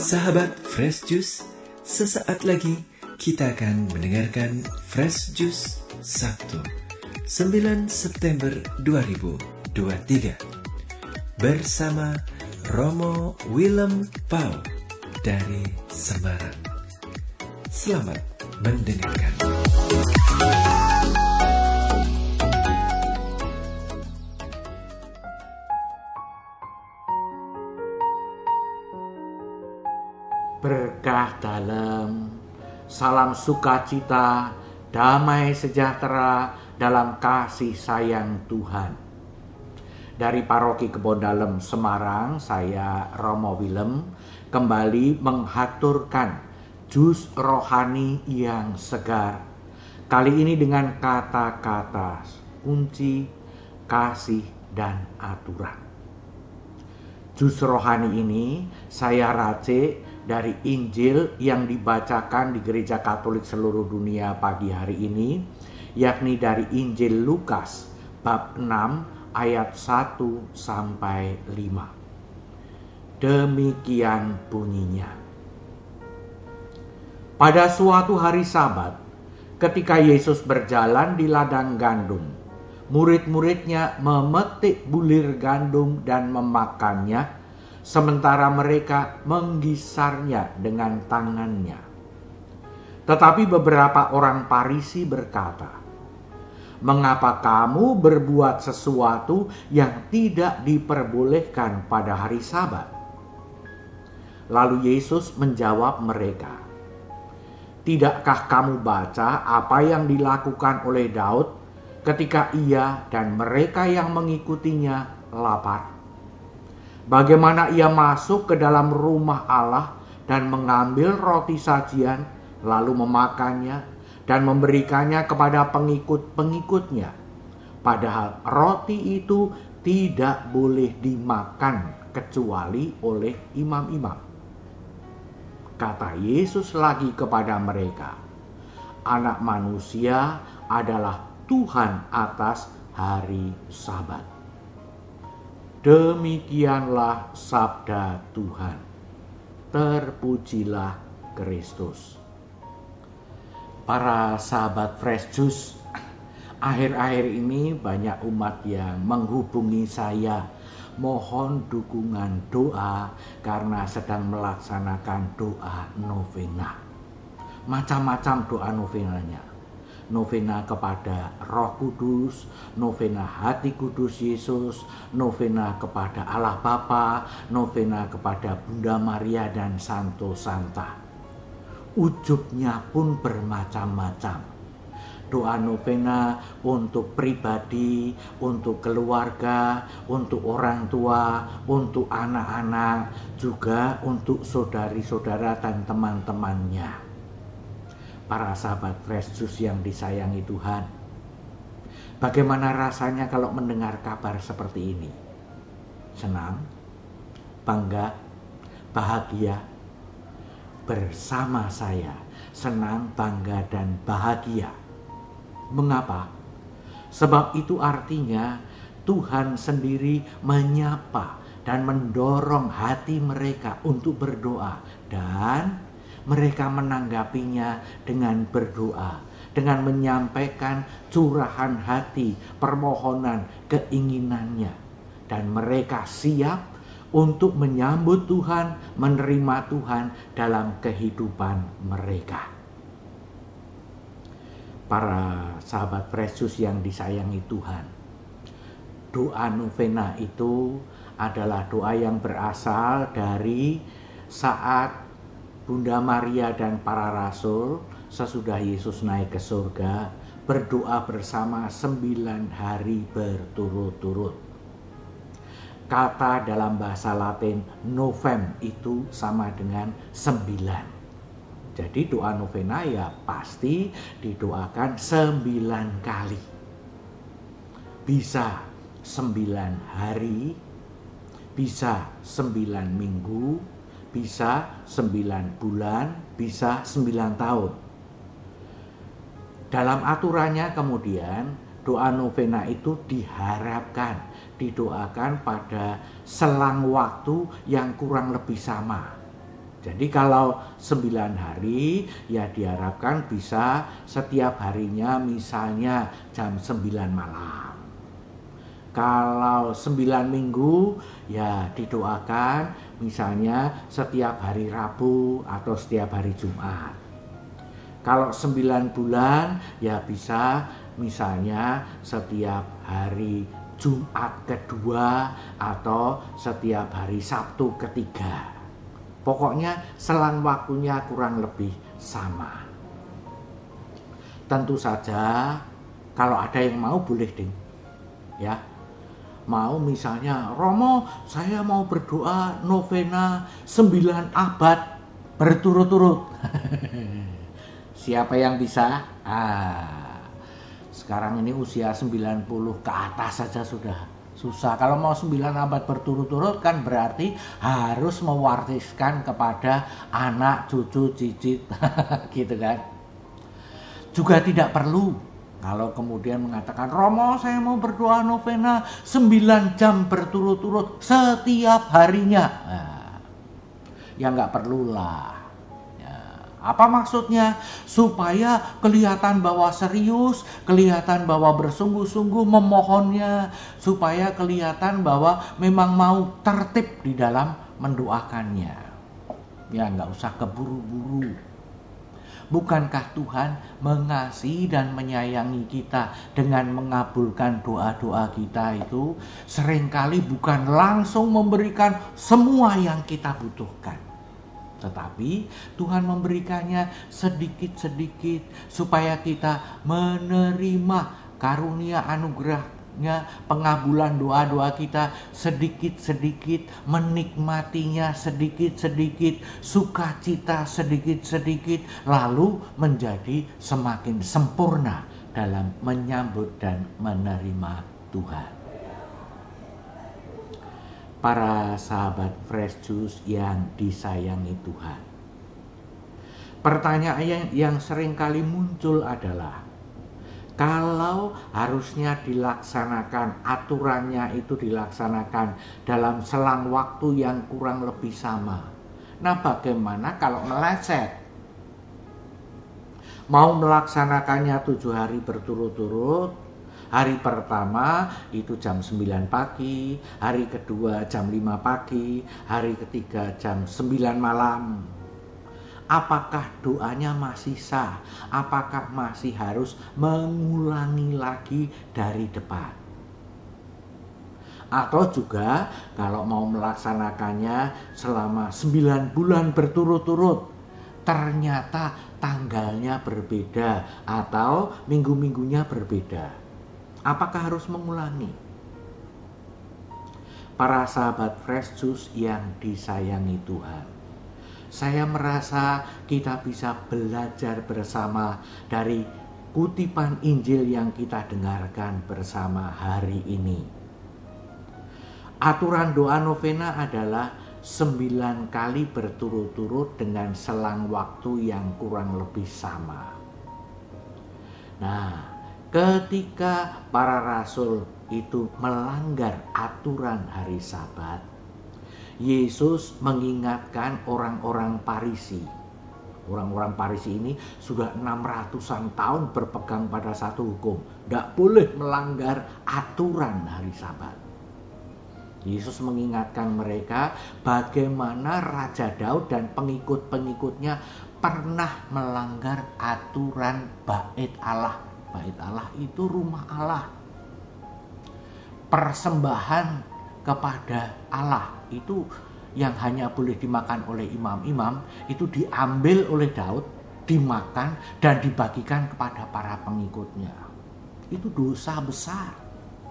Sahabat Fresh Juice, sesaat lagi kita akan mendengarkan Fresh Juice Sabtu 9 September 2023 bersama Romo Willem Pau dari Semarang. Selamat mendengarkan. Berkah dalam, salam sukacita, damai sejahtera dalam kasih sayang Tuhan. Dari Paroki Kebon Dalem Semarang, saya Romo Willem kembali menghaturkan jus rohani yang segar. Kali ini dengan kata-kata kunci, kasih, dan aturan. Jus rohani ini saya racik dari Injil yang dibacakan di gereja Katolik seluruh dunia pagi hari ini, yakni dari Injil Lukas bab 6 ayat 1 sampai 5. Demikian bunyinya. Pada suatu hari Sabat, ketika Yesus berjalan di ladang gandum, murid-muridnya memetik bulir gandum dan memakannya sementara mereka menggisarnya dengan tangannya. Tetapi beberapa orang Parisi berkata, "Mengapa kamu berbuat sesuatu yang tidak diperbolehkan pada hari Sabat?" Lalu Yesus menjawab mereka, "Tidakkah kamu baca apa yang dilakukan oleh Daud ketika ia dan mereka yang mengikutinya lapar?" Bagaimana ia masuk ke dalam rumah Allah dan mengambil roti sajian, lalu memakannya dan memberikannya kepada pengikut-pengikutnya. Padahal roti itu tidak boleh dimakan kecuali oleh imam-imam. Kata Yesus lagi kepada mereka, "Anak manusia adalah Tuhan atas hari Sabat." Demikianlah sabda Tuhan. Terpujilah Kristus. Para sahabat Fresh Juice, akhir-akhir ini banyak umat yang menghubungi saya mohon dukungan doa karena sedang melaksanakan doa novena. Macam-macam doa novenanya novena kepada Roh Kudus, novena hati kudus Yesus, novena kepada Allah Bapa, novena kepada Bunda Maria dan Santo Santa. Ujubnya pun bermacam-macam. Doa novena untuk pribadi, untuk keluarga, untuk orang tua, untuk anak-anak, juga untuk saudari-saudara dan teman-temannya para sahabat juice yang disayangi Tuhan. Bagaimana rasanya kalau mendengar kabar seperti ini? Senang, bangga, bahagia bersama saya. Senang, bangga, dan bahagia. Mengapa? Sebab itu artinya Tuhan sendiri menyapa dan mendorong hati mereka untuk berdoa dan mereka menanggapinya dengan berdoa, dengan menyampaikan curahan hati, permohonan, keinginannya, dan mereka siap untuk menyambut Tuhan, menerima Tuhan dalam kehidupan mereka. Para sahabat Yesus yang disayangi Tuhan, doa novena itu adalah doa yang berasal dari saat Bunda Maria dan para rasul sesudah Yesus naik ke surga berdoa bersama sembilan hari berturut-turut. Kata dalam bahasa Latin Novem itu sama dengan sembilan. Jadi doa novena ya pasti didoakan sembilan kali. Bisa sembilan hari, bisa sembilan minggu, bisa 9 bulan, bisa 9 tahun. Dalam aturannya kemudian doa novena itu diharapkan didoakan pada selang waktu yang kurang lebih sama. Jadi kalau 9 hari ya diharapkan bisa setiap harinya misalnya jam 9 malam. Kalau 9 minggu ya didoakan misalnya setiap hari Rabu atau setiap hari Jumat. Kalau 9 bulan ya bisa misalnya setiap hari Jumat kedua atau setiap hari Sabtu ketiga. Pokoknya selang waktunya kurang lebih sama. Tentu saja kalau ada yang mau boleh ding. Ya. Mau misalnya Romo saya mau berdoa novena 9 abad berturut-turut. Siapa yang bisa? Ah, sekarang ini usia 90 ke atas saja sudah susah. Kalau mau 9 abad berturut-turut kan berarti harus mewariskan kepada anak, cucu, cicit gitu kan. Juga tidak perlu kalau kemudian mengatakan Romo saya mau berdoa novena 9 jam berturut-turut setiap harinya. Nah, ya nggak perlulah apa maksudnya? Supaya kelihatan bahwa serius, kelihatan bahwa bersungguh-sungguh memohonnya, supaya kelihatan bahwa memang mau tertib di dalam mendoakannya. Ya nggak usah keburu-buru. Bukankah Tuhan mengasihi dan menyayangi kita dengan mengabulkan doa-doa kita itu? Seringkali bukan langsung memberikan semua yang kita butuhkan. Tetapi Tuhan memberikannya sedikit-sedikit supaya kita menerima karunia anugerahnya pengabulan doa-doa kita sedikit-sedikit menikmatinya sedikit-sedikit sukacita sedikit-sedikit lalu menjadi semakin sempurna dalam menyambut dan menerima Tuhan para sahabat fresh juice yang disayangi Tuhan. Pertanyaan yang sering kali muncul adalah kalau harusnya dilaksanakan aturannya itu dilaksanakan dalam selang waktu yang kurang lebih sama. Nah, bagaimana kalau meleset? Mau melaksanakannya tujuh hari berturut-turut, Hari pertama itu jam 9 pagi, hari kedua jam 5 pagi, hari ketiga jam 9 malam. Apakah doanya masih sah? Apakah masih harus mengulangi lagi dari depan? Atau juga kalau mau melaksanakannya selama 9 bulan berturut-turut, ternyata tanggalnya berbeda atau minggu-minggunya berbeda. Apakah harus mengulangi? Para sahabat fresh juice yang disayangi Tuhan. Saya merasa kita bisa belajar bersama dari kutipan Injil yang kita dengarkan bersama hari ini. Aturan doa novena adalah sembilan kali berturut-turut dengan selang waktu yang kurang lebih sama. Nah, ketika para rasul itu melanggar aturan hari Sabat, Yesus mengingatkan orang-orang Parisi. Orang-orang Parisi ini sudah 600-an tahun berpegang pada satu hukum. Tidak boleh melanggar aturan hari Sabat. Yesus mengingatkan mereka bagaimana Raja Daud dan pengikut-pengikutnya pernah melanggar aturan bait Allah Bait Allah itu rumah Allah. Persembahan kepada Allah itu yang hanya boleh dimakan oleh imam-imam itu diambil oleh Daud, dimakan dan dibagikan kepada para pengikutnya. Itu dosa besar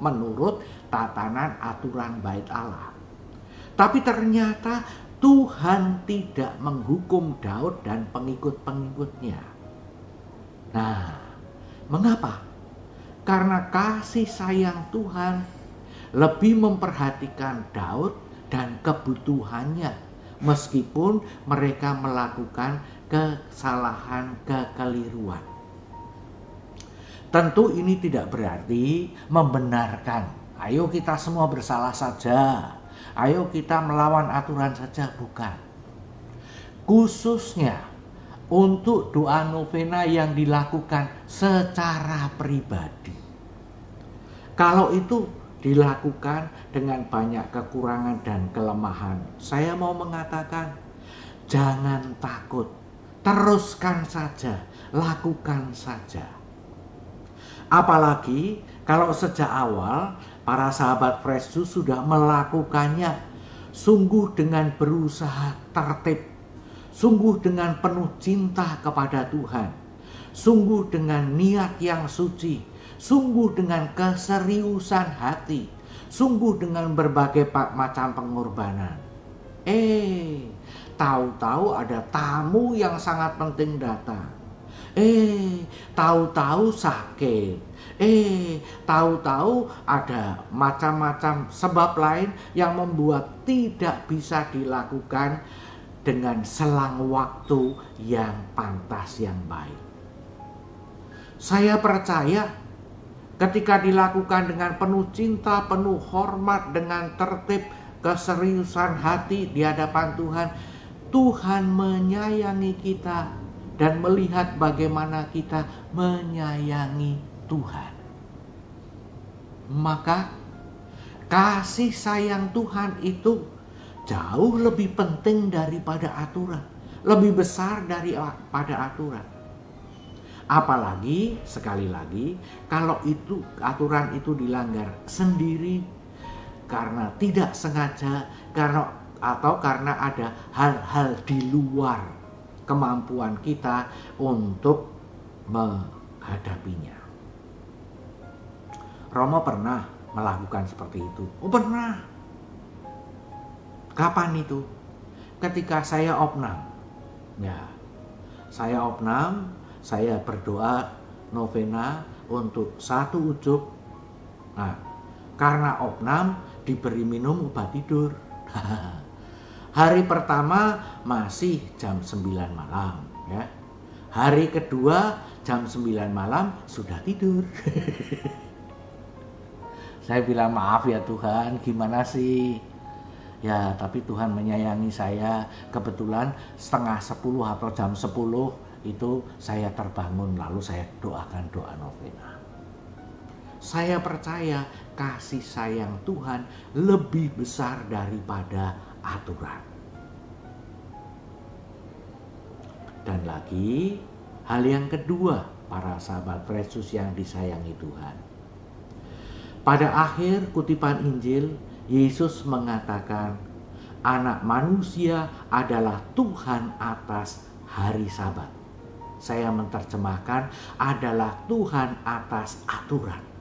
menurut tatanan aturan bait Allah. Tapi ternyata Tuhan tidak menghukum Daud dan pengikut-pengikutnya. Nah, Mengapa? Karena kasih sayang Tuhan lebih memperhatikan Daud dan kebutuhannya meskipun mereka melakukan kesalahan kekeliruan. Tentu ini tidak berarti membenarkan. Ayo kita semua bersalah saja. Ayo kita melawan aturan saja, bukan. khususnya untuk doa novena yang dilakukan secara pribadi. Kalau itu dilakukan dengan banyak kekurangan dan kelemahan, saya mau mengatakan jangan takut, teruskan saja, lakukan saja. Apalagi kalau sejak awal para sahabat Fresh sudah melakukannya sungguh dengan berusaha tertib sungguh dengan penuh cinta kepada Tuhan, sungguh dengan niat yang suci, sungguh dengan keseriusan hati, sungguh dengan berbagai macam pengorbanan. Eh, tahu-tahu ada tamu yang sangat penting datang. Eh, tahu-tahu sakit. Eh, tahu-tahu ada macam-macam sebab lain yang membuat tidak bisa dilakukan dengan selang waktu yang pantas yang baik. Saya percaya ketika dilakukan dengan penuh cinta, penuh hormat, dengan tertib, keseriusan hati di hadapan Tuhan, Tuhan menyayangi kita dan melihat bagaimana kita menyayangi Tuhan. Maka kasih sayang Tuhan itu jauh lebih penting daripada aturan, lebih besar daripada aturan. Apalagi sekali lagi kalau itu aturan itu dilanggar sendiri karena tidak sengaja karena atau karena ada hal-hal di luar kemampuan kita untuk menghadapinya. Romo pernah melakukan seperti itu. Oh pernah. Kapan itu? Ketika saya opnam. Ya. Saya opnam, saya berdoa novena untuk satu ujuk. Nah, karena opnam diberi minum obat tidur. Hari pertama masih jam 9 malam, ya. Hari kedua jam 9 malam sudah tidur. saya bilang maaf ya Tuhan, gimana sih? Ya, tapi Tuhan menyayangi saya. Kebetulan setengah sepuluh atau jam sepuluh itu saya terbangun lalu saya doakan doa novena. Saya percaya kasih sayang Tuhan lebih besar daripada aturan. Dan lagi hal yang kedua para sahabat Yesus yang disayangi Tuhan. Pada akhir kutipan Injil Yesus mengatakan, "Anak manusia adalah Tuhan atas hari Sabat." Saya menerjemahkan, "Adalah Tuhan atas aturan."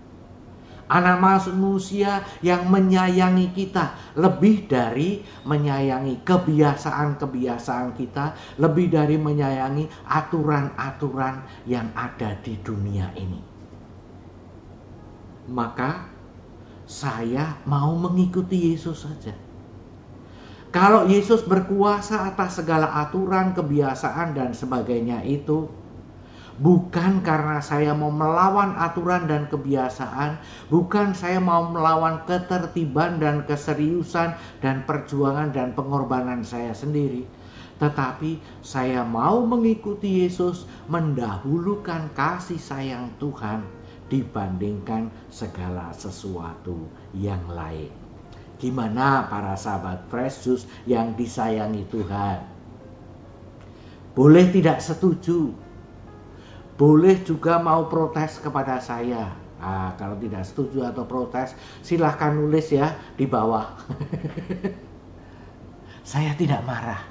Anak manusia yang menyayangi kita lebih dari menyayangi kebiasaan-kebiasaan kita, lebih dari menyayangi aturan-aturan yang ada di dunia ini. Maka saya mau mengikuti Yesus saja. Kalau Yesus berkuasa atas segala aturan, kebiasaan, dan sebagainya itu, bukan karena saya mau melawan aturan dan kebiasaan, bukan saya mau melawan ketertiban dan keseriusan dan perjuangan dan pengorbanan saya sendiri, tetapi saya mau mengikuti Yesus, mendahulukan kasih sayang Tuhan dibandingkan segala sesuatu yang lain. Gimana para sahabat Fresh yang disayangi Tuhan? Boleh tidak setuju. Boleh juga mau protes kepada saya. Nah, kalau tidak setuju atau protes, silahkan nulis ya di bawah. saya tidak marah.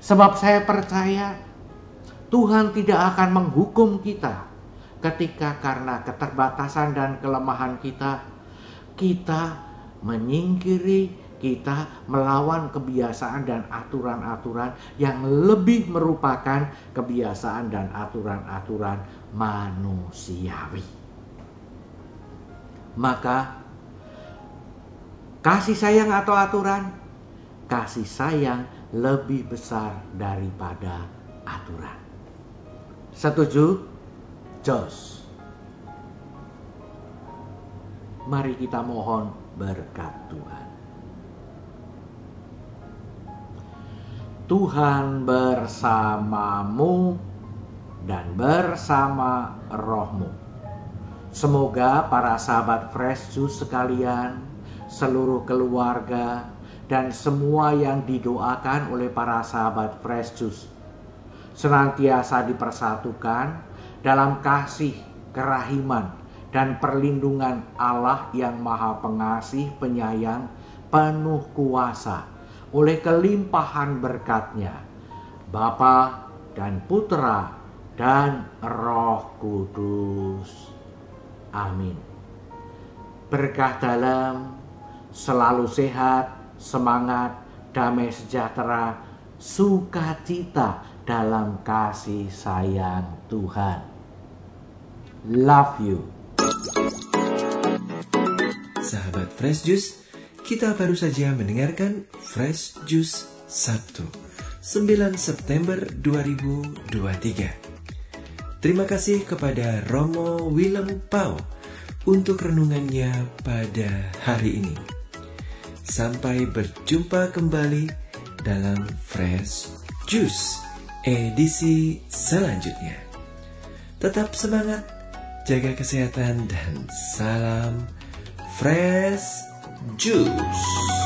Sebab saya percaya Tuhan tidak akan menghukum kita ketika karena keterbatasan dan kelemahan kita, kita menyingkiri, kita melawan kebiasaan dan aturan-aturan yang lebih merupakan kebiasaan dan aturan-aturan manusiawi. Maka kasih sayang atau aturan, kasih sayang lebih besar daripada aturan. Setuju? Jos. Mari kita mohon berkat Tuhan. Tuhan bersamamu dan bersama rohmu. Semoga para sahabat Fresh Juice sekalian, seluruh keluarga, dan semua yang didoakan oleh para sahabat Fresh Juice senantiasa dipersatukan dalam kasih, kerahiman, dan perlindungan Allah yang Maha Pengasih, Penyayang, penuh kuasa oleh kelimpahan berkatnya, Bapa dan Putra dan Roh Kudus. Amin. Berkah dalam, selalu sehat, semangat, damai sejahtera, sukacita dalam kasih sayang Tuhan. Love you. Sahabat Fresh Juice, kita baru saja mendengarkan Fresh Juice Sabtu, 9 September 2023. Terima kasih kepada Romo Willem Pau untuk renungannya pada hari ini. Sampai berjumpa kembali dalam Fresh Juice edisi selanjutnya. Tetap semangat, jaga kesehatan, dan salam Fresh Juice.